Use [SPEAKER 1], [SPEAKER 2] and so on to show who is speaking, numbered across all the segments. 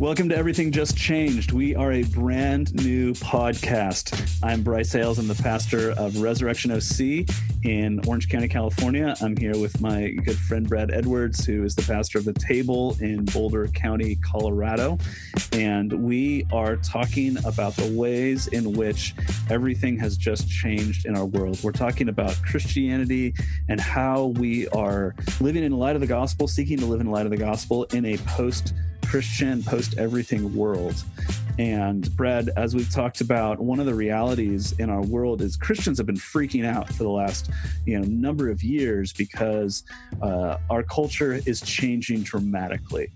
[SPEAKER 1] Welcome to Everything Just Changed. We are a brand new podcast. I'm Bryce Hales. I'm the pastor of Resurrection OC in Orange County, California. I'm here with my good friend Brad Edwards, who is the pastor of the Table in Boulder County, Colorado. And we are talking about the ways in which everything has just changed in our world. We're talking about Christianity and how we are living in light of the gospel, seeking to live in light of the gospel in a post Christian post everything world. And Brad, as we've talked about, one of the realities in our world is Christians have been freaking out for the last you know number of years because uh, our culture is changing dramatically,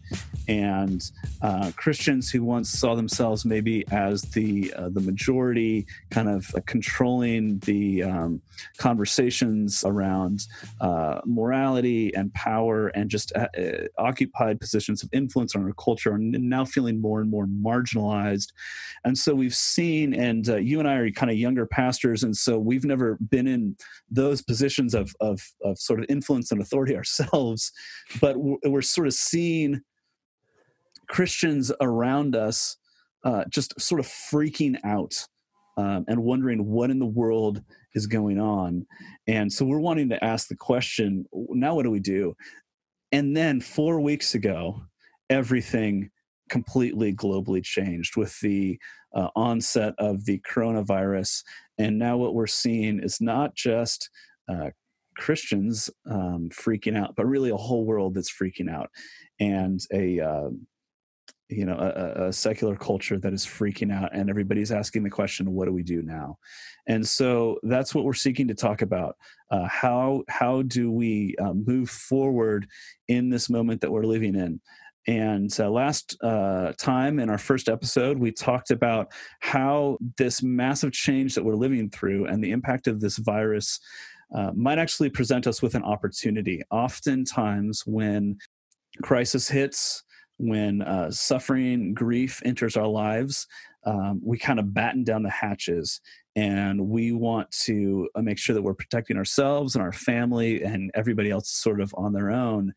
[SPEAKER 1] and uh, Christians who once saw themselves maybe as the uh, the majority, kind of controlling the um, conversations around uh, morality and power and just uh, uh, occupied positions of influence on our culture are now feeling more and more marginalized. And so we've seen, and uh, you and I are kind of younger pastors, and so we've never been in those positions of, of, of sort of influence and authority ourselves, but we're sort of seeing Christians around us uh, just sort of freaking out um, and wondering what in the world is going on. And so we're wanting to ask the question now, what do we do? And then four weeks ago, everything completely globally changed with the uh, onset of the coronavirus. And now what we're seeing is not just uh, Christians um, freaking out, but really a whole world that's freaking out, and a uh, you know a, a, secular culture that is freaking out, and everybody's asking the question, "What do we do now?" And so that's what we're seeking to talk about. Uh, how how do we uh, move forward in this moment that we're living in? And uh, last uh, time in our first episode, we talked about how this massive change that we're living through and the impact of this virus uh, might actually present us with an opportunity. Oftentimes, when crisis hits, when uh, suffering, grief enters our lives, um, we kind of batten down the hatches and we want to uh, make sure that we're protecting ourselves and our family and everybody else sort of on their own.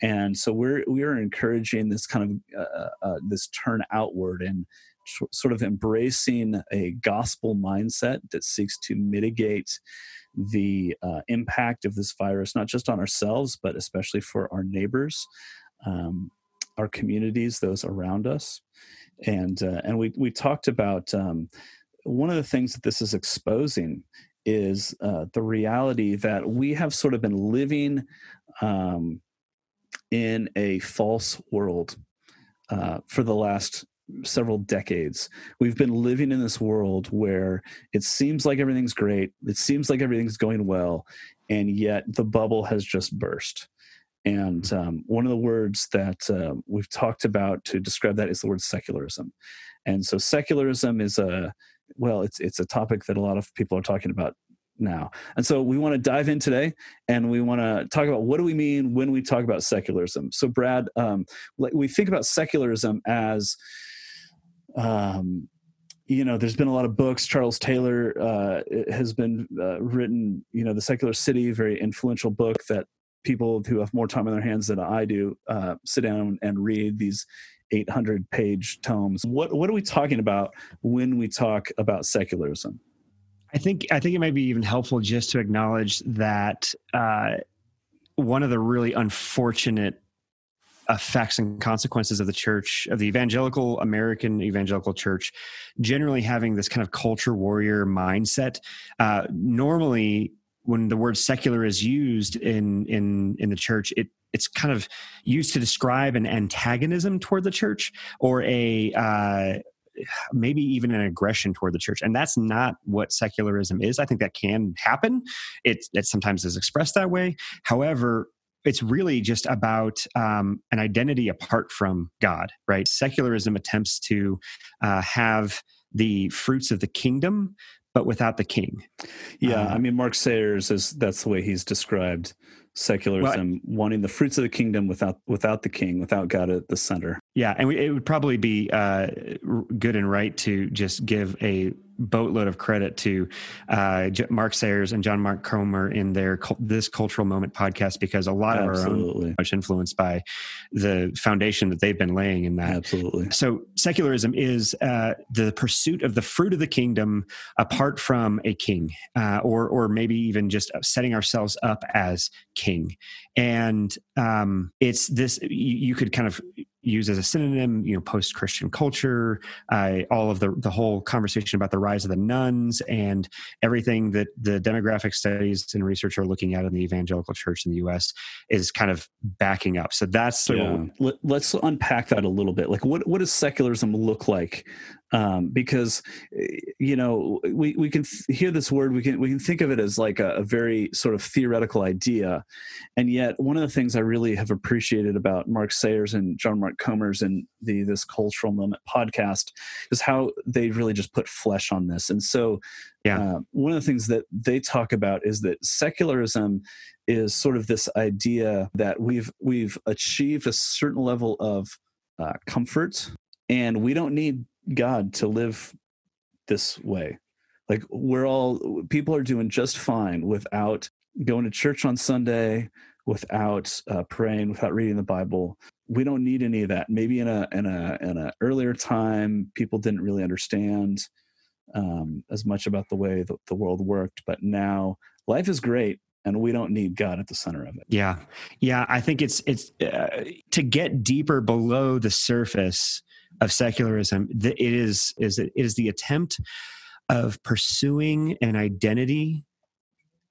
[SPEAKER 1] And so we're we're encouraging this kind of uh, uh, uh this turn outward and tr- sort of embracing a gospel mindset that seeks to mitigate the uh, impact of this virus not just on ourselves but especially for our neighbors um, our communities those around us. And uh, and we we talked about um, one of the things that this is exposing is uh, the reality that we have sort of been living um, in a false world uh, for the last several decades. We've been living in this world where it seems like everything's great, it seems like everything's going well, and yet the bubble has just burst. And um, one of the words that uh, we've talked about to describe that is the word secularism. And so secularism is a well, it's it's a topic that a lot of people are talking about now. And so we want to dive in today and we want to talk about what do we mean when we talk about secularism. So Brad, um, we think about secularism as um, you know, there's been a lot of books. Charles Taylor uh, has been uh, written, you know, The Secular City, very influential book that people who have more time on their hands than I do uh, sit down and read these 800 page tomes. What what are we talking about when we talk about secularism?
[SPEAKER 2] I think I think it might be even helpful just to acknowledge that uh, one of the really unfortunate effects and consequences of the church of the evangelical American evangelical church, generally having this kind of culture warrior mindset. Uh, normally, when the word secular is used in in in the church, it it's kind of used to describe an antagonism toward the church or a uh, maybe even an aggression toward the church. And that's not what secularism is. I think that can happen. It, it sometimes is expressed that way. However it's really just about um, an identity apart from god right? Secularism attempts to uh, have the fruits of the kingdom but without the king.
[SPEAKER 1] Yeah um, i mean mark sayers is that's the way he's described secularism well, wanting the fruits of the kingdom without without the king without god at the center.
[SPEAKER 2] Yeah and we, it would probably be uh, good and right to just give a boatload of credit to uh, Mark Sayers and John Mark Comer in their this cultural moment podcast because a lot Absolutely. of our own much influenced by the foundation that they've been laying in that.
[SPEAKER 1] Absolutely.
[SPEAKER 2] So secularism is uh, the pursuit of the fruit of the kingdom apart from a king, uh, or or maybe even just setting ourselves up as king. And um, it's this you, you could kind of use as a synonym, you know, post-Christian culture, uh, all of the the whole conversation about the rise of the nones and everything that the demographic studies and research are looking at in the evangelical church in the U.S. is kind of backing up. So that's
[SPEAKER 1] yeah. Let, us unpack that a little bit. Like, what what does secularism look like? Um, because eh, you know we we can th- hear this word, we can we can think of it as like a, a very sort of theoretical idea, and yet one of the things I really have appreciated about Mark Sayers and John Mark Comers and the this cultural moment podcast is how they really just put flesh on this. And so, yeah, uh, one of the things that they talk about is that secularism is sort of this idea that we've we've achieved a certain level of uh, comfort, and we don't need God to live this way. Like we're all people are doing just fine without going to church on Sunday, without uh, praying, without reading the Bible. We don't need any of that. Maybe in a in a in a earlier time, people didn't really understand um, as much about the way the, the world worked, but now life is great and we don't need God at the center of it.
[SPEAKER 2] Yeah, yeah. I think it's it's uh, to get deeper below the surface of secularism. It is is it is the attempt of pursuing an identity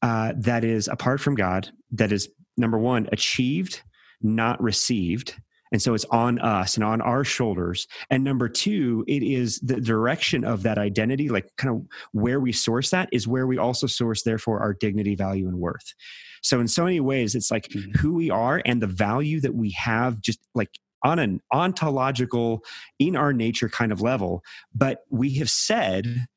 [SPEAKER 2] uh, that is apart from God, that is number one, achieved, not received. And so it's on us and on our shoulders. And number two, it is the direction of that identity, like kind of where we source that is where we also source, therefore, our dignity, value, and worth. So, in so many ways, it's like mm-hmm. who we are and the value that we have, just like on an ontological, in our nature kind of level. But we have said,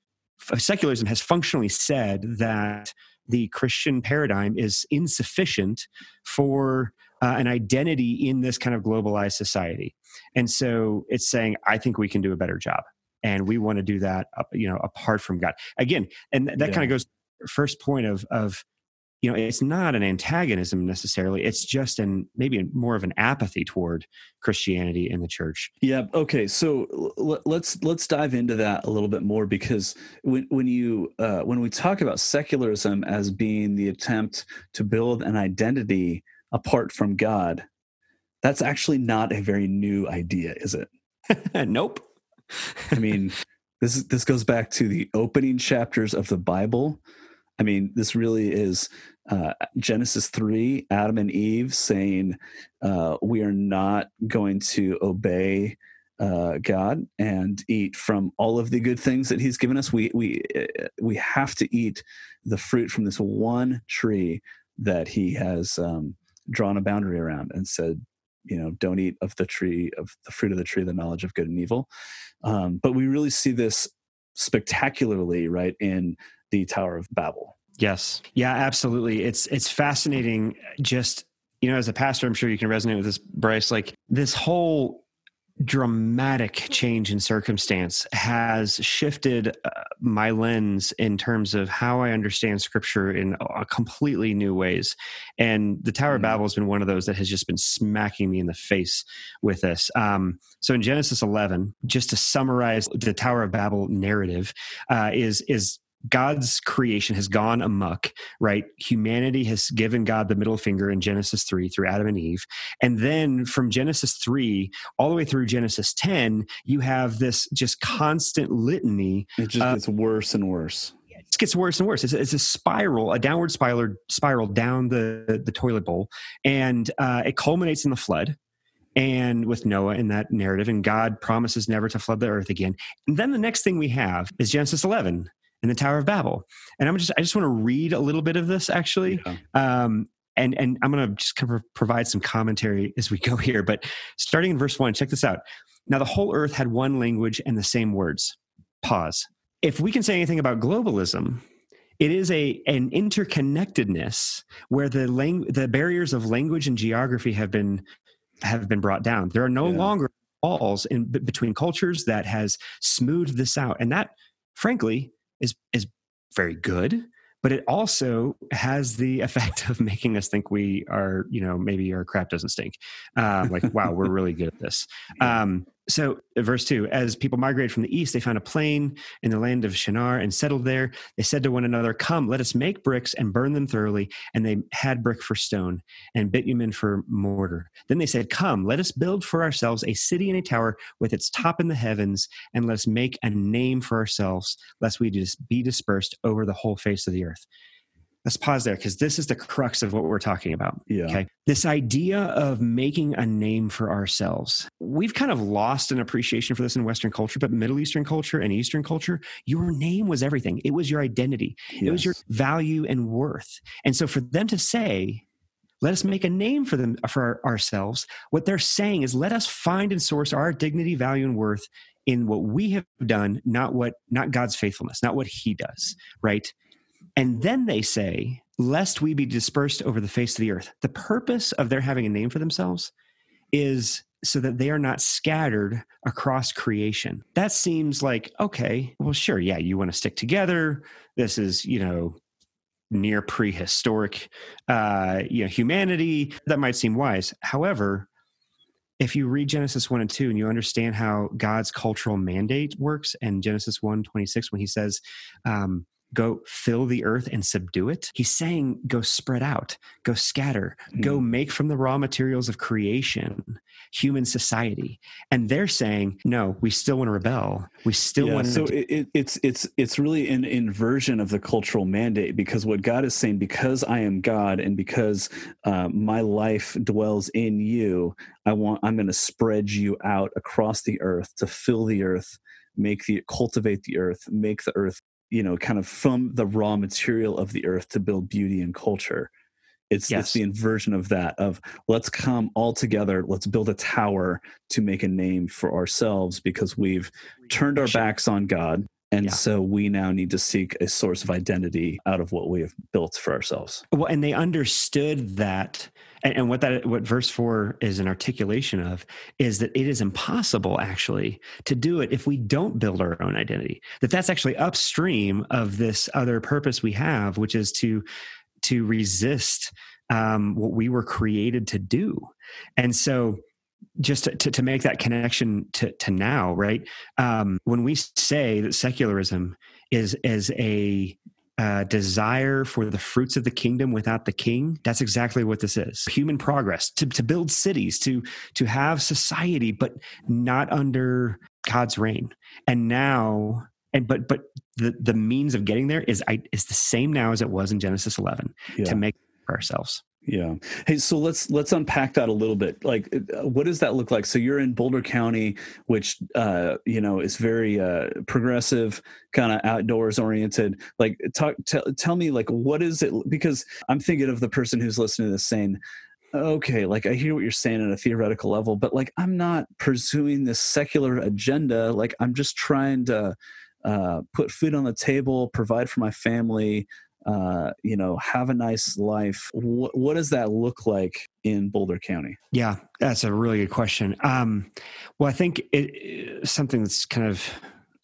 [SPEAKER 2] secularism has functionally said that the Christian paradigm is insufficient for uh, an identity in this kind of globalized society. And so it's saying, I think we can do a better job. And we want to do that, you know, apart from God. Again, and that yeah. kind of goes first point of of you know it's not an antagonism necessarily it's just an maybe more of an apathy toward christianity in the church.
[SPEAKER 1] Yeah okay so l- let's let's dive into that a little bit more because when when you uh, when we talk about secularism as being the attempt to build an identity apart from god that's actually not a very new idea is it?
[SPEAKER 2] Nope.
[SPEAKER 1] I mean this this goes back to the opening chapters of the bible I mean, this really is uh, Genesis 3, Adam and Eve saying, uh, We are not going to obey uh, God and eat from all of the good things that He's given us. We, we, uh, we have to eat the fruit from this one tree that He has um, drawn a boundary around and said, you know, don't eat of the tree of the fruit of the tree, the knowledge of good and evil. Um, but we really see this spectacularly, right, in the Tower of Babel
[SPEAKER 2] Yes. Yeah, absolutely. It's it's fascinating just you know as a pastor I'm sure you can resonate with this Bryce like this whole dramatic change in circumstance has shifted uh, my lens in terms of how I understand scripture in a completely new ways. And the Tower mm-hmm. of Babel has been one of those that has just been smacking me in the face with this. Um, so in Genesis 11, just to summarize the Tower of Babel narrative, uh, is is God's creation has gone amuck, right? Humanity has given God the middle finger in Genesis 3 through Adam and Eve. And then from Genesis 3 all the way through Genesis 10, you have this just constant litany.
[SPEAKER 1] It just gets worse and worse.
[SPEAKER 2] It gets worse and worse. It's a, it's a spiral, a downward spiral, spiral down the, the toilet bowl. And uh, it culminates in the flood and with Noah in that narrative, and God promises never to flood the earth again. And then the next thing we have is Genesis 11, in the Tower of Babel. And I'm just I just want to read a little bit of this actually. Yeah. Um, and and I'm going to just kind of provide some commentary as we go here. But starting in verse one, check this out. Now the whole earth had one language and the same words. Pause. If we can say anything about globalism, it is a an interconnectedness where the lang- the barriers of language and geography have been have been brought down. There are no yeah. longer walls in between cultures that has smoothed this out, and that, frankly, is is very good but it also has the effect of making us think we are, you know, maybe our crap doesn't stink. Um, like, wow, we're really good at this. Um, so, uh, verse two, as people migrated from the east, they found a plain in the land of Shinar and settled there. They said to one another, Come, let us make bricks and burn them thoroughly. And they had brick for stone and bitumen for mortar. Then they said, Come, let us build for ourselves a city and a tower with its top in the heavens, and let us make a name for ourselves, lest we just be dispersed over the whole face of the earth let's pause there because this is the crux of what we're talking about.
[SPEAKER 1] Yeah.
[SPEAKER 2] Okay. This idea of making a name for ourselves. We've kind of lost an appreciation for this in Western culture, but Middle Eastern culture and Eastern culture, your name was everything. It was your identity, yes. it was your value and worth. And so for them to say, let us make a name for them for ourselves. What they're saying is let us find and source our dignity, value, and worth in what we have done, not what not God's faithfulness, not what he does, right? And then they say, lest we be dispersed over the face of the earth. The purpose of their having a name for themselves is so that they are not scattered across creation. That seems like, okay, well, sure, yeah, you want to stick together. This is, you know, near prehistoric uh, you know, humanity. That might seem wise. However, if you read Genesis 1 and 2 and you understand how God's cultural mandate works and Genesis 1 26, when he says, um, go fill the earth and subdue it. He's saying go spread out, go scatter, mm. go make from the raw materials of creation human society. And they're saying, no, we still want to rebel. We still yeah, want to.
[SPEAKER 1] So it, it's it's it's really an inversion of the cultural mandate because what God is saying, because I am God and because uh, my life dwells in you, I want I'm going to spread you out across the earth to fill the earth make the cultivate the earth make the earth you know kind of from the raw material of the earth to build beauty and culture it's yes. it's the inversion of that of let's come all together let's build a tower to make a name for ourselves because we've turned our backs on god and yeah. so we now need to seek a source of identity out of what we have built for ourselves
[SPEAKER 2] well and they understood that and, and what that what verse four is an articulation of is that it is impossible actually to do it if we don't build our own identity. That that's actually upstream of this other purpose we have, which is to to resist um, what we were created to do. And so just to, to, to, make that connection to, to now, right? Um, when we say that secularism is is a uh, desire for the fruits of the kingdom without the king that's exactly what this is. Human progress to, to build cities to to have society but not under god's reign. And now and but but the the means of getting there is I, is the same now as it was in genesis 11 yeah. to make ourselves
[SPEAKER 1] yeah. Hey, so let's let's unpack that a little bit. Like, uh, what does that look like? So you're in Boulder County, which uh, you know is very uh, progressive, kind of outdoors oriented. Like, talk, t- tell me, like, what is it? Because I'm thinking of the person who's listening to this saying, okay, like I hear what you're saying at a theoretical level, but like I'm not pursuing this secular agenda. Like I'm just trying to uh, put food on the table, provide for my family, uh, you know, have a nice life. What, what does that look like in Boulder County?
[SPEAKER 2] Yeah, that's a really good question. Um, well, I think it, something that's kind of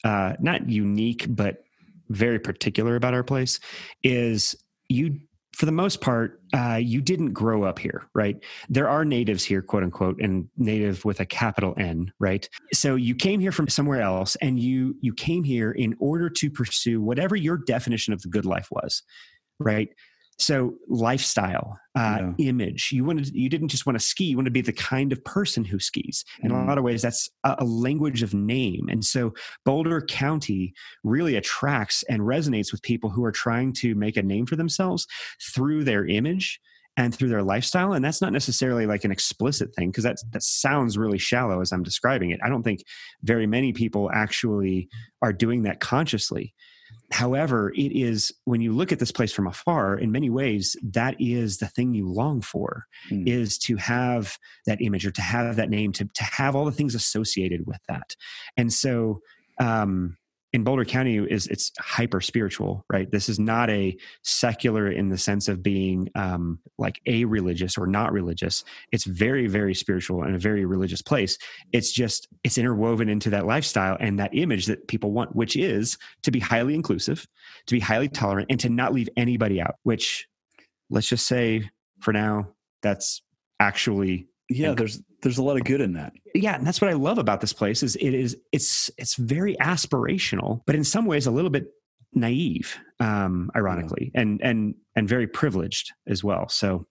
[SPEAKER 2] uh, not unique, but very particular about our place is you for the most part, uh, you didn't grow up here, right? There are natives here, quote unquote, and native with a capital N, right? So you came here from somewhere else, and you you came here in order to pursue whatever your definition of the good life was, right? So lifestyle uh, yeah. image you wanted you didn't just want to ski you want to be the kind of person who skis. In mm. a lot of ways that's a, a, language of name. And so boulder county really attracts and resonates with people who are trying to make a name for themselves through their image and through their lifestyle. And that's not necessarily like an explicit thing because that that sounds really shallow as i'm describing it. I don't think very many people actually are doing that consciously However, it is when you look at this place from afar, in many ways, that is the thing you long for, mm. is to have that image or to have that name, to, to have all the things associated with that. And so, um, in Boulder County is it's hyper spiritual, right? This is not a secular in the sense of being um, like a religious or not religious. It's very, very spiritual and a very religious place. It's just it's interwoven into that lifestyle and that image that people want, which is to be highly inclusive, to be highly tolerant, and to not leave anybody out. Which, let's just say, for now, that's actually
[SPEAKER 1] yeah there's there's a lot of good in that.
[SPEAKER 2] Yeah and that's what i love about this place is it is it's it's very aspirational but in some ways a little bit naive um ironically yeah. and and and very privileged as well. So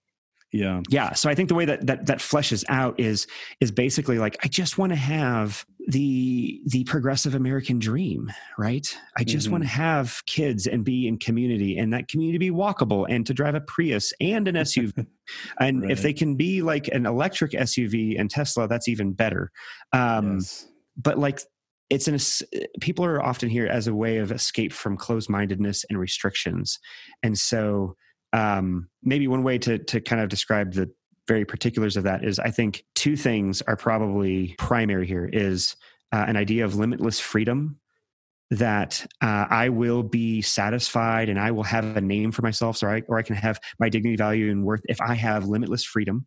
[SPEAKER 1] yeah.
[SPEAKER 2] yeah so i think the way that that that fleshes out is is basically like i just want to have the the progressive american dream right i just mm-hmm. want to have kids and be in community and that community be walkable and to drive a prius and an suv and right. if they can be like an electric suv and tesla that's even better um yes. but like it's an people are often here as a way of escape from closed-mindedness and restrictions and so um, maybe one way to to kind of describe the very particulars of that is I think two things are probably primary here is uh, an idea of limitless freedom that uh, I will be satisfied and I will have a name for myself, so I, or I can have my dignity, value, and worth if I have limitless freedom.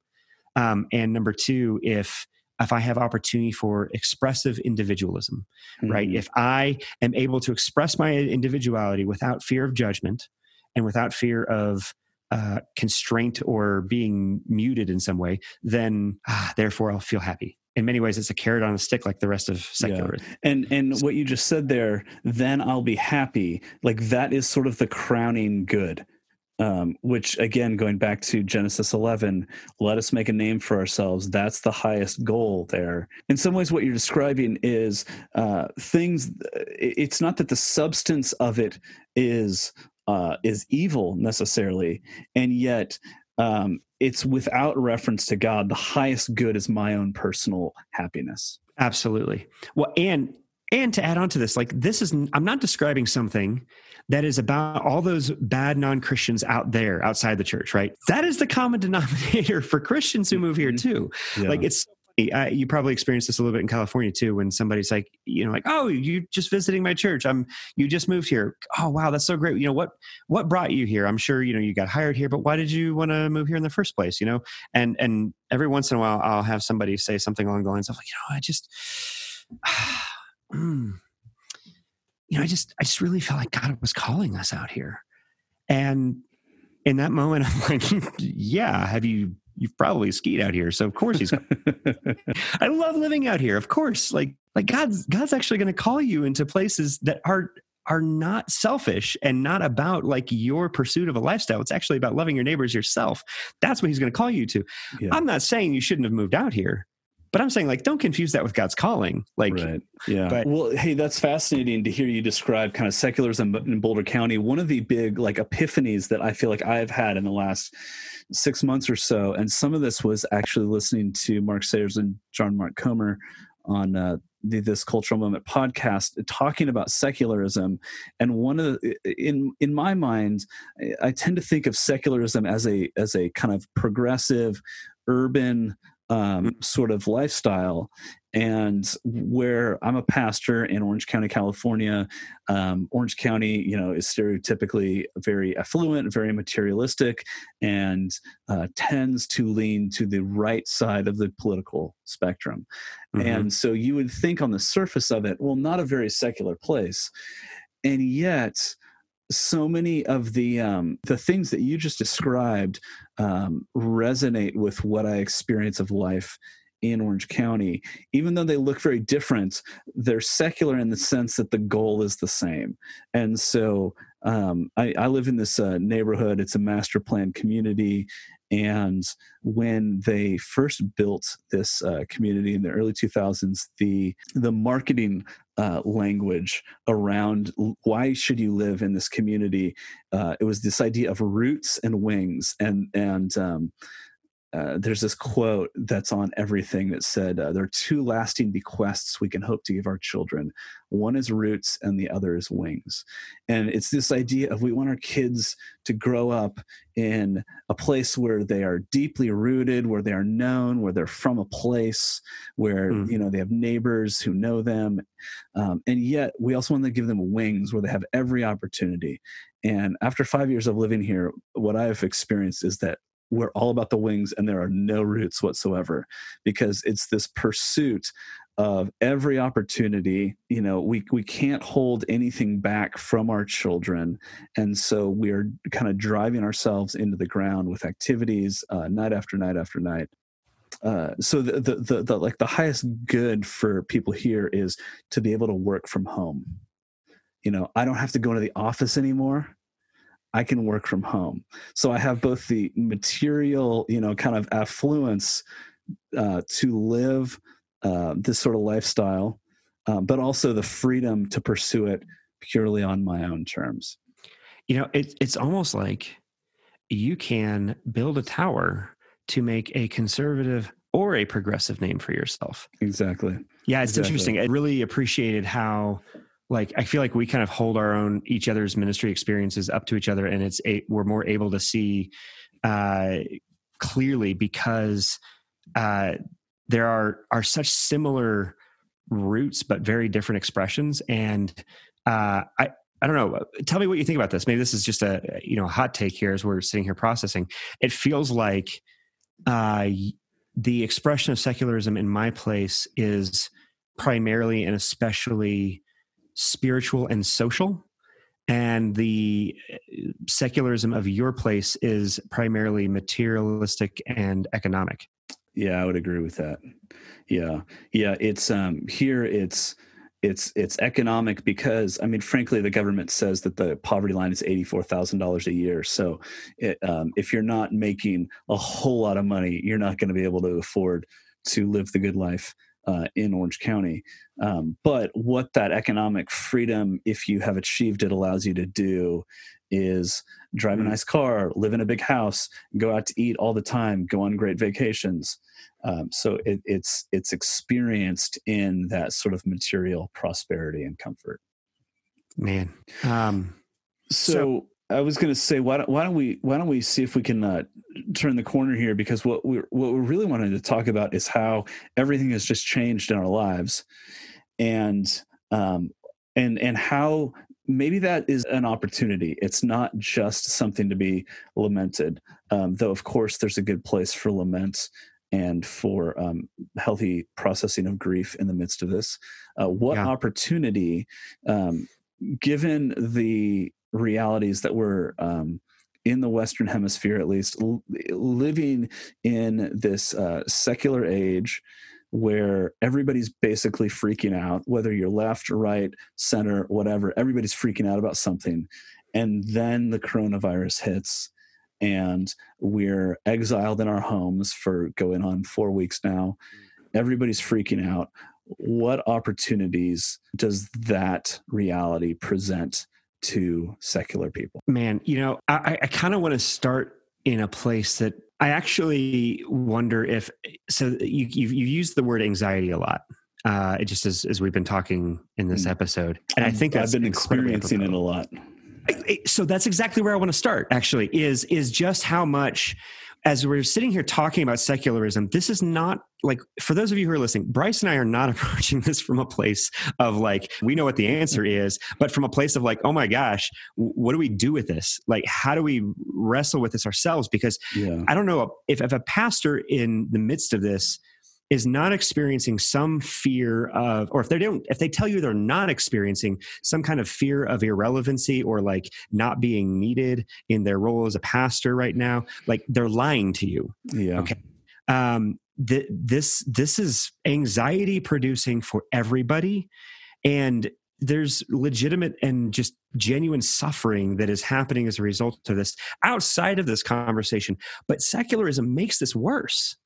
[SPEAKER 2] Um, and number two, if if I have opportunity for expressive individualism, mm-hmm. right? If I am able to express my individuality without fear of judgment, and without fear of uh, constraint or being muted in some way, then ah, therefore I'll feel happy. In many ways, it's a carrot on a stick, like the rest of secularism.
[SPEAKER 1] Yeah. And and what you just said there, then I'll be happy. Like that is sort of the crowning good. Um, which again, going back to Genesis 11, let us make a name for ourselves. That's the highest goal there. In some ways, what you're describing is uh, things. It's not that the substance of it is uh, is evil necessarily, and yet um, it's without reference to God. The highest good is my own personal happiness.
[SPEAKER 2] Absolutely. Well, and and to add on to this, like this is I'm not describing something that is about all those bad non-Christians out there outside the church, right? That is the common denominator for Christians who move here mm-hmm. too. Yeah. Like it's I, you probably experienced this a little bit in California too, when somebody's like, you know, like, oh, you just visiting my church. I'm, you just moved here. Oh, wow, that's so great. You know what, what brought you here? I'm sure you know you got hired here, but why did you want to move here in the first place? You know, and and every once in a while, I'll have somebody say something along the lines of like, you know, I just, mm, you know, I just, I just really felt like God was calling us out here, and in that moment, I'm like, yeah, have you you've probably skied out here. So of course he's I love living out here. Of course. Like like God's God's actually going to call you into places that are are not selfish and not about like your pursuit of a lifestyle. It's actually about loving your neighbors yourself. That's what he's going to call you to. Yeah. I'm not saying you shouldn't have moved out here. But I'm saying, like, don't confuse that with God's calling. Like,
[SPEAKER 1] right. yeah. But, well, hey, that's fascinating to hear you describe kind of secularism in Boulder County. One of the big like epiphanies that I feel like I've had in the last six months or so, and some of this was actually listening to Mark Sayers and John Mark Comer on uh, the This Cultural Moment podcast, talking about secularism. And one of the, in in my mind, I tend to think of secularism as a as a kind of progressive urban um, mm. sort of lifestyle. And where I'm a pastor in Orange County, California, um, Orange County, you know, is stereotypically very affluent, very materialistic, and uh, tends to lean to the right side of the political spectrum. Mm-hmm. And so you would think on the surface of it, well, not a very secular place. And yet, so many of the um, the things that you just described um, resonate with what I experience of life in Orange County, even though they look very different, they're secular in the sense that the goal is the same. And so um, I, I, live in this uh, neighborhood, it's a master plan community. And when they first built this uh, community in the early 2000s, the the marketing uh, language around why should you live in this community, uh, it was this idea of roots and wings, and and um, uh, there's this quote that's on everything that said uh, there are two lasting bequests we can hope to give our children. One is roots and the other is wings. And it's this idea of we want our kids to grow up in a place where they are deeply rooted where they are known where they're from a place where mm. you know they have neighbors who know them. Um, and yet we also want to give them wings where they have every opportunity. And after five years of living here what i've experienced is that we're all about the wings and there are no roots whatsoever because it's this pursuit of every opportunity you know we we can't hold anything back from our children. And so we are kind of driving ourselves into the ground with activities uh, night after night after night. Uh, so the, the, the the like the highest good for people here is to be able to work from home. You know i don't have to go into the office anymore I can work from home. So I have both the material, you know, kind of affluence uh, to live uh, this sort of lifestyle, uh, but also the freedom to pursue it purely on my own terms.
[SPEAKER 2] You know, it, it's almost like you can build a tower to make a conservative or a progressive name for yourself.
[SPEAKER 1] Exactly.
[SPEAKER 2] Yeah, it's
[SPEAKER 1] exactly.
[SPEAKER 2] interesting. I really appreciated how like I feel like we kind of hold our own each other's ministry experiences up to each other, and it's a, we're more able to see uh, clearly because uh, there are are such similar roots but very different expressions. And uh, I I don't know. Tell me what you think about this. Maybe this is just a you know hot take here as we're sitting here processing. It feels like uh, the expression of secularism in my place is primarily and especially spiritual and social and the uh, secularism of your place is primarily materialistic and economic.
[SPEAKER 1] Yeah i would agree with that. Yeah. Yeah it's um here it's it's it's economic because I mean, frankly, the government says that the poverty line is eighty four thousand dollars a year. So, it, um, if you're not making a whole lot of money, you're not going to be able to afford to live the good life uh, in Orange County. Um, but what that economic freedom, if you have achieved it, allows you to do is drive a mm. nice car, live in a big house, go out to eat all the time, go on great vacations. Um, so it, it's it's experienced in that sort of material prosperity and comfort.
[SPEAKER 2] Man, um,
[SPEAKER 1] so, so I was going to say, why don't, why don't we why don't we see if we can uh, turn the corner here? Because what we what we really wanted to talk about is how everything has just changed in our lives, and um, and and how maybe that is an opportunity. It's not just something to be lamented, um, though. Of course, there's a good place for lament and for um, healthy processing of grief in the midst of this. Uh, what yeah. opportunity, um, given the realities that were um, in the Western Hemisphere, at least, l- living in this uh, secular age where everybody's basically freaking out, whether you're left, right, center, whatever, everybody's freaking out about something. And then the coronavirus hits, and we're exiled in our homes for going on four weeks now. Everybody's freaking out. What opportunities does that reality present to secular people?
[SPEAKER 2] Man, you know, I, I kind of want to start in a place that I actually wonder if so you you've, you used the word anxiety a lot. Uh, it just as as we've been talking in this mm. episode, and I think
[SPEAKER 1] I've been experiencing it a lot.
[SPEAKER 2] So that's exactly where I want to start. Actually, is is just how much as we're sitting here talking about secularism, this is not like, for those of you who are listening, Bryce and I are not approaching this from a place of like, we know what the answer is, but from a place of like, oh my gosh, what do we do with this? Like, how do we wrestle with this ourselves? Because yeah. I don't know if, if a pastor in the midst of this is not experiencing some fear of or if they don't if they tell you they're not experiencing some kind of fear of irrelevancy or like not being needed in their role as a pastor right now like they're lying to you.
[SPEAKER 1] Yeah.
[SPEAKER 2] Okay. Um th- this this is anxiety producing for everybody and there's legitimate and just genuine suffering that is happening as a result of this outside of this conversation. But secularism makes this worse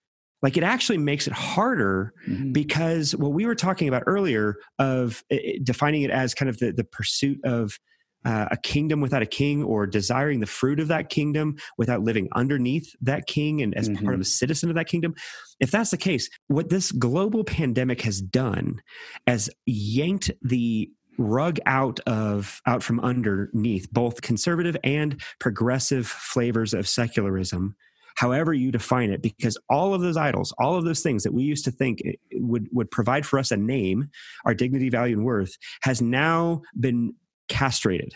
[SPEAKER 2] like it actually makes it harder mm-hmm. because what we were talking about earlier of defining it as kind of the, the pursuit of uh, a kingdom without a king or desiring the fruit of that kingdom without living underneath that king and as mm-hmm. part of a mm-hmm. citizen of that kingdom. If that's the case, what this global pandemic has done has yanked the rug out of out from underneath both conservative and progressive flavors of secularism however you define it because all of those idols all of those things that we used to think eh, eh, would would provide for us a name our dignity value and worth has now been castrated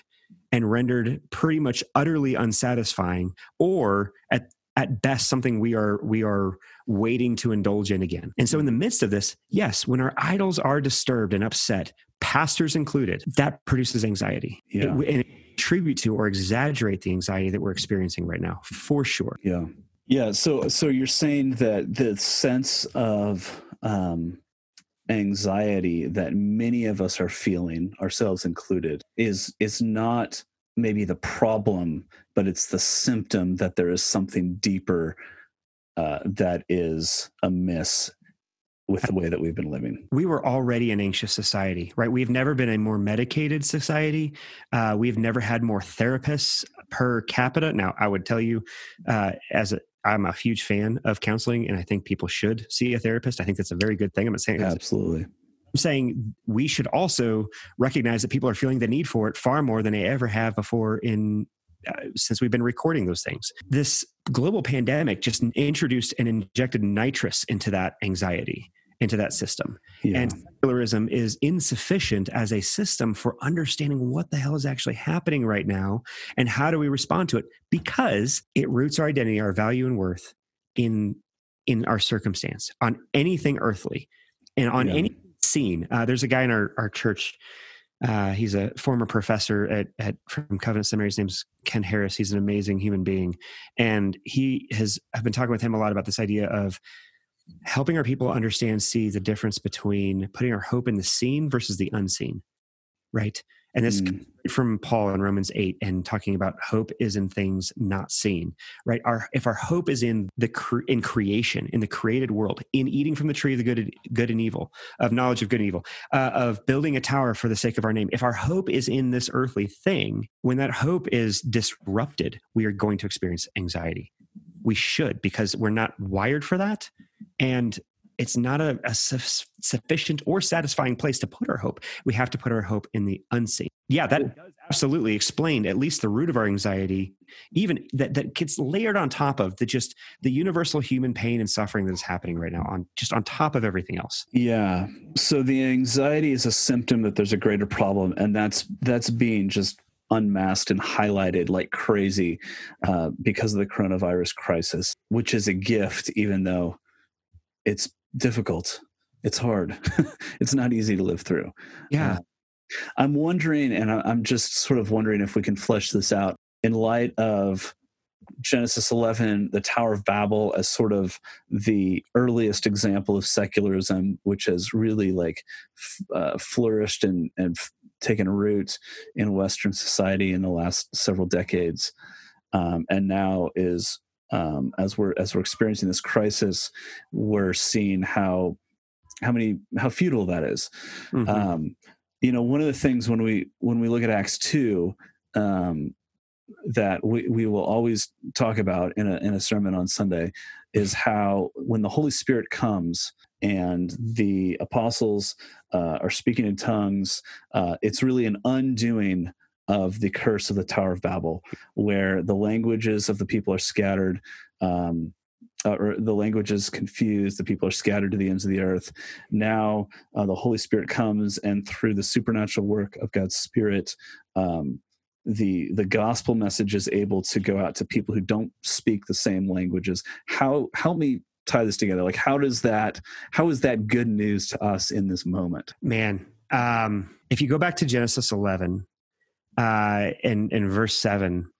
[SPEAKER 2] and rendered pretty much utterly unsatisfying or at at best something we are we are waiting to indulge in again. And so in the midst of this yes when our idols are disturbed and upset pastors included that produces anxiety.
[SPEAKER 1] Yeah.
[SPEAKER 2] It, and it contribute to or exaggerate the anxiety that we're experiencing right now for sure.
[SPEAKER 1] Yeah yeah so so you're saying that the sense of um anxiety that many of us are feeling ourselves included is is not maybe the problem but it's the symptom that there is something deeper uh, that is amiss with the way that we've been living.
[SPEAKER 2] We were already an anxious society, right? We've never been a more medicated society. Uh, we've never had more therapists per capita. Now, I would tell you, uh, as a I'm a huge fan of counseling, and I think people should see a therapist. I think that's a very good thing. I'm not saying
[SPEAKER 1] absolutely.
[SPEAKER 2] I'm saying we should also recognize that people are feeling the need for it far more than they ever have before in uh, since we've been recording those things. This global pandemic just introduced and injected nitrous into that anxiety into that system. Yeah. And secularism is insufficient as a system for understanding what the hell is actually happening right now and how do we respond to it because it roots our identity, our value and worth in in our circumstance on anything earthly and on yeah. any scene. Uh, there's a guy in our, our church. Uh, he's a former professor at, at from Covenant Seminary. His name's Ken Harris. He's an amazing human being, and he has. I've been talking with him a lot about this idea of helping our people understand, see the difference between putting our hope in the seen versus the unseen, right? And this mm. from Paul in Romans 8 and talking about hope is in things not seen, right? Our if our hope is in the cre- in creation, in the created world, in eating from the tree of the good and, good and evil, of knowledge of good and evil, uh, of building a tower for the sake of our name. If our hope is in this earthly thing, when that hope is disrupted, we are going to experience anxiety. We should because we're not wired for that and it's not a, a su- sufficient or satisfying place to put our hope. We have to put our hope in the unseen. Yeah, that does absolutely explain at least the root of our anxiety, even that, that gets layered on top of the just the universal human pain and suffering that is happening right now on just on top of everything else.
[SPEAKER 1] Yeah. So the anxiety is a symptom that there's a greater problem, and that's that's being just unmasked and highlighted like crazy uh, because of the coronavirus crisis, which is a gift, even though it's difficult. It's hard. it's not easy to live through.
[SPEAKER 2] Yeah. Uh,
[SPEAKER 1] I'm wondering, and I'm just sort of wondering if we can flesh this out in light of Genesis 11, the Tower of Babel, as sort of the earliest example of secularism, which has really like uh, flourished and, and taken root in Western society in the last several decades, um, and now is um, as we're as we're experiencing this crisis, we're seeing how how many how futile that is. Mm-hmm. Um, you know, one of the things when we when we look at Acts two, um, that we, we will always talk about in a in a sermon on Sunday is how when the Holy Spirit comes and the apostles uh, are speaking in tongues, uh, it's really an undoing of the curse of the Tower of Babel, where the languages of the people are scattered, um, uh, or the language is confused, the people are scattered to the ends of the earth. Now uh, the Holy Spirit comes, and through the supernatural work of God's Spirit, um, the the gospel message is able to go out to people who don't speak the same languages. How help me tie this together? Like how does that how is that good news to us in this moment?
[SPEAKER 2] Man, um, if you go back to Genesis 11, uh, in in verse seven,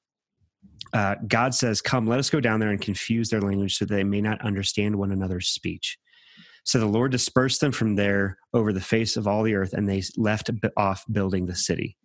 [SPEAKER 2] uh, God says, "Come, let us go down there and confuse their language, so that they may not understand one another's speech." So the Lord dispersed them from there over the face of all the earth, and they left off building the city.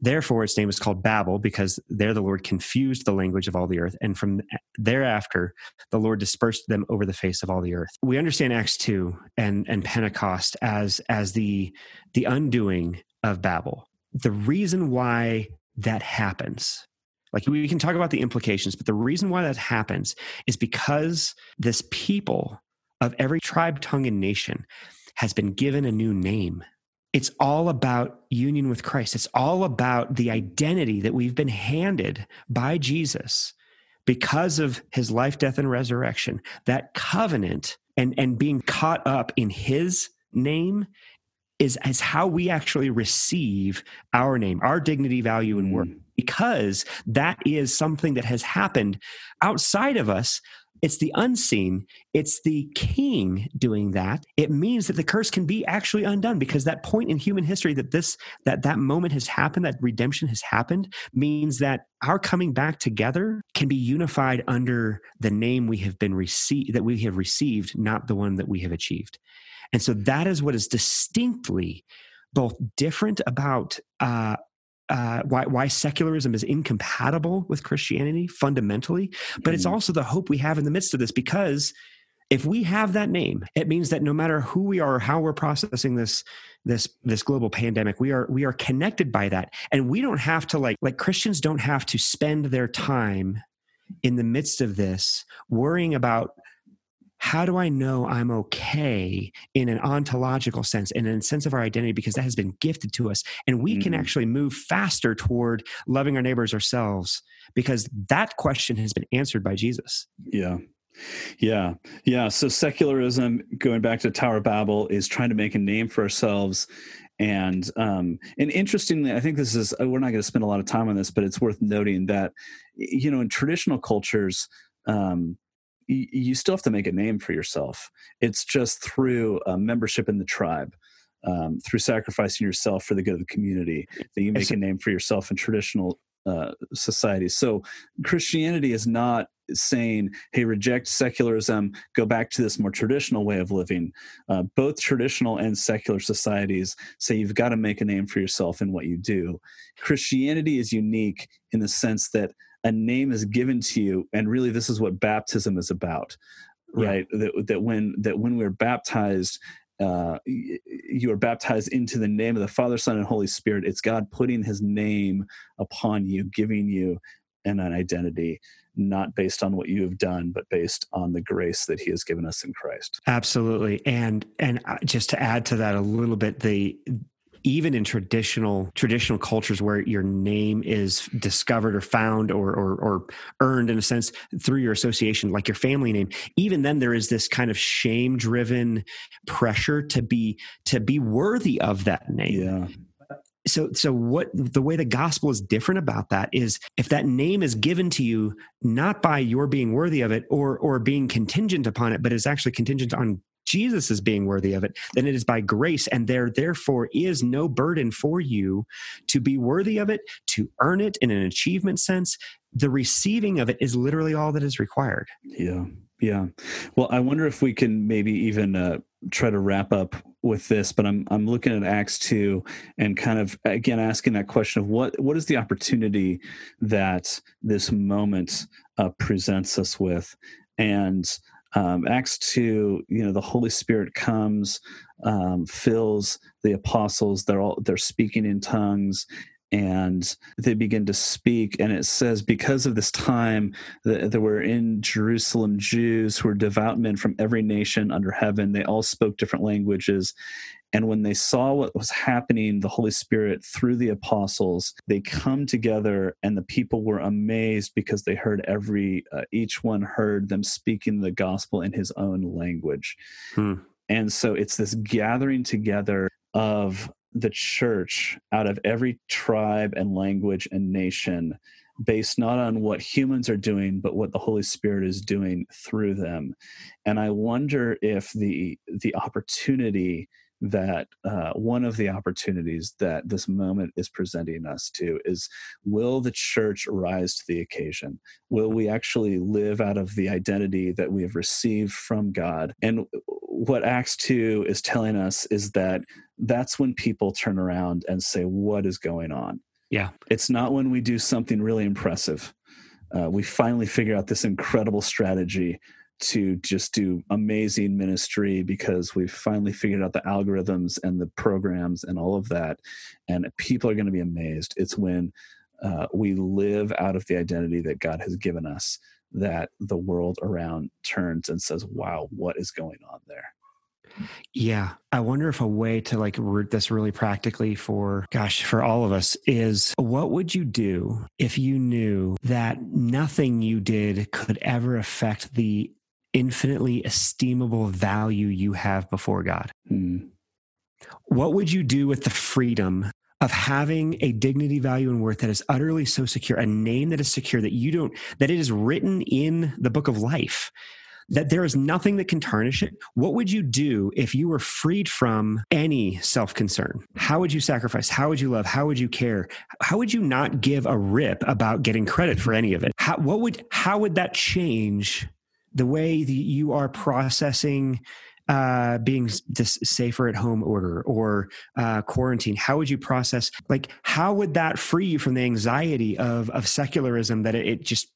[SPEAKER 2] Therefore, its name is called Babel, because there the Lord confused the language of all the earth. And from thereafter, the Lord dispersed them over the face of all the earth. We understand Acts 2 and, and Pentecost as, as the, the undoing of Babel the reason why that happens, like we can talk about the implications, but the reason why that happens is because this people of every tribe, tongue, and nation has been given a new name. It's all about union with Christ. It's all about the identity that we've been handed by Jesus because of his life, death, and resurrection. That covenant and, and being caught up in his name is, is how we actually receive our name, our dignity, value, and worth, mm. because that is something that has happened outside of us it's the unseen. It's the king doing that. It means that the curse can be actually undone because that point in human history that this that that moment has happened, that redemption has happened, means that our coming back together can be unified under the name we have been received that we have received, not the one that we have achieved. And so that is what is distinctly both different about uh, uh, why, why secularism is incompatible with Christianity fundamentally, but it's mm. also the hope we have in the midst of this because if we have that name, it means that no matter who we are or how we're processing this this this global pandemic, we are we are connected by that, and we don't have to like like Christians don't have to spend their time in the midst of this worrying about how do I know I'm okay in an ontological sense, in a sense of our identity, because that has been gifted to us. And we mm. can actually move faster toward loving our neighbors ourselves because that question has been answered by Jesus.
[SPEAKER 1] Yeah. Yeah. Yeah. So secularism, going back to Tower Babel, is trying to make a name for ourselves. And um, and interestingly, I think this is we're not going to spend a lot of time on this, but it's worth noting that you know in traditional cultures, um, you still have to make a name for yourself. It's just through uh, membership in the tribe, um, through sacrificing yourself for the good of the community, that you make a name for yourself in traditional uh, societies. So Christianity is not saying, hey, reject secularism, go back to this more traditional way of living. Uh, both traditional and secular societies say you've got to make a name for yourself in what you do. Christianity is unique in the sense that a name is given to you and really this is what baptism is about right? Yeah. that, that when that when we're baptized uh, you are baptized into the name of the father son and holy spirit. It's god putting his name upon you giving you an, an identity not based on what you have done but based on the grace that he has given us in christ.
[SPEAKER 2] Absolutely. And and uh, just to add to that a little bit the even in traditional traditional cultures where your name is discovered or found or, or, or earned in a sense through your association like your family name even then there is this kind of shame driven pressure to be to be worthy of that name.
[SPEAKER 1] Yeah.
[SPEAKER 2] So so what the way the gospel is different about that is if that name is given to you not by your being worthy of it or or being contingent upon it but is actually contingent on Jesus is being worthy of it, then it is by grace. And there, therefore, is no burden for you to be worthy of it, to earn it in an achievement sense. The receiving of it is literally all that is required.
[SPEAKER 1] Yeah. Yeah. Well, I wonder if we can maybe even uh, try to wrap up with this, but I'm I'm looking at Acts two and kind of again asking that question of what what is the opportunity that this moment uh, presents us with, and um, acts 2 you know the holy spirit comes um, fills the apostles. They're all they're speaking in tongues and they begin to speak. And it says because of this time there were in jerusalem jews who were devout men from every nation under heaven. They all spoke different languages and when they saw what was happening, the Holy Spirit through the apostles, they come together and the people were amazed because they heard every, uh, each one heard them speaking the gospel in his own language. Hmm. And so it's this gathering together of the church out of every tribe and language and nation based not on what humans are doing but what the holy spirit is doing through them and i wonder if the the opportunity that uh, one of the opportunities that this moment is presenting us to is will the church rise to the occasion? Will we actually live out of the identity that we have received from God? And what Acts 2 is telling us is that that's when people turn around and say, What is going on?
[SPEAKER 2] Yeah.
[SPEAKER 1] It's not when we do something really impressive. Uh, we finally figure out this incredible strategy to just do amazing ministry because we've finally figured out the algorithms and the programs and all of that and people are going to be amazed it's when uh, we live out of the identity that God has given us, that the world around turns and says, wow, what is going on there?
[SPEAKER 2] Yeah. I wonder if a way to like root this really practically for, gosh, for all of us is what would you do if you knew that nothing you did could ever affect the infinitely estimable value you have before God? Hmm. What would you do with the freedom of having a dignity, value, and worth that is utterly so secure, a name that is secure that you don't, that it is written in the book of life, that there is nothing that can tarnish it. What would you do if you were freed from any self concern? How would you sacrifice? How would you love? How would you care? How would you not give a rip about getting credit for any of it? How, what would, how would that change the way that you are processing? uh, being this safer at home order or uh, quarantine? How would you process? Like, how would that free you from the anxiety of of secularism that it, it just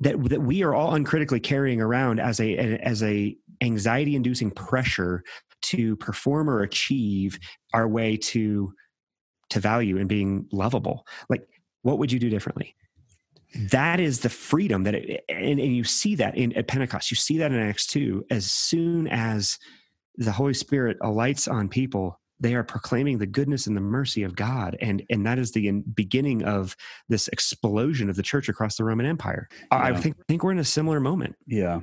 [SPEAKER 2] that that we are all uncritically carrying around as a as a anxiety inducing pressure to perform or achieve our way to to value and being lovable like what would you do differently that is the freedom that it, and, and you see that in at pentecost you see that in acts 2 as soon as the holy spirit alights on people they are proclaiming the goodness and the mercy of God, and and that is the beginning of this explosion of the church across the Roman Empire. Yeah. I think think we're in a similar moment.
[SPEAKER 1] Yeah,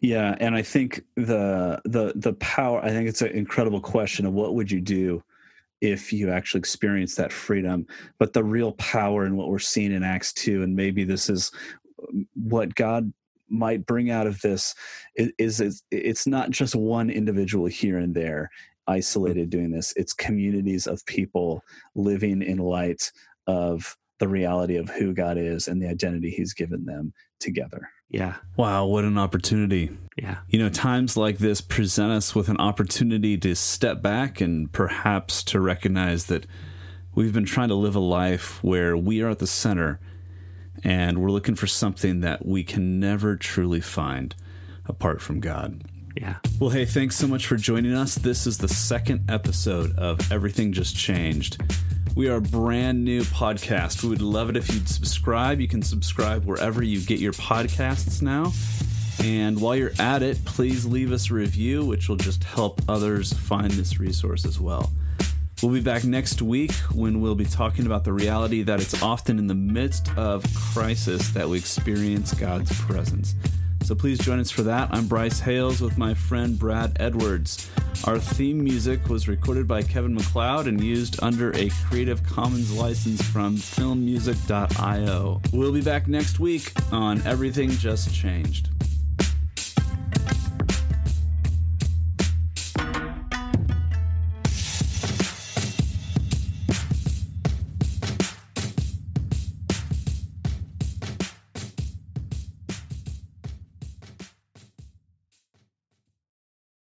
[SPEAKER 1] yeah, and I think the the the power. I think it's an incredible question of what would you do if you actually experience that freedom. But the real power in what we're seeing in Acts two, and maybe this is um, what God might bring out of this is, is it's not just one individual here and there isolated doing this. It's communities of people living in light of the reality of who God is and the identity He's given them together.
[SPEAKER 2] Yeah.
[SPEAKER 3] Wow, what an opportunity.
[SPEAKER 2] Yeah.
[SPEAKER 3] You know, times like this present us with an opportunity to step back and perhaps to recognize that we've been trying to live a life where we are at the center and we're looking for something that we can never truly find apart from God.
[SPEAKER 2] Yeah.
[SPEAKER 3] Well, hey, thanks so much for joining us. This is the second episode of Everything Just Changed. We are a brand new podcast. We would love it if you'd subscribe. You can subscribe wherever you get your podcasts now. And while you're at it, please leave us a review, which will just help others find this resource as well. We'll be back next week when we'll be talking about the reality that it's often in the midst of crisis that we experience God's presence. So please join us for that. I'm Bryce Hales with my friend Brad Edwards. Our theme music was recorded by Kevin MacLeod and used under a Creative Commons license from filmmusic.io. We'll be back next week on Everything Just Changed.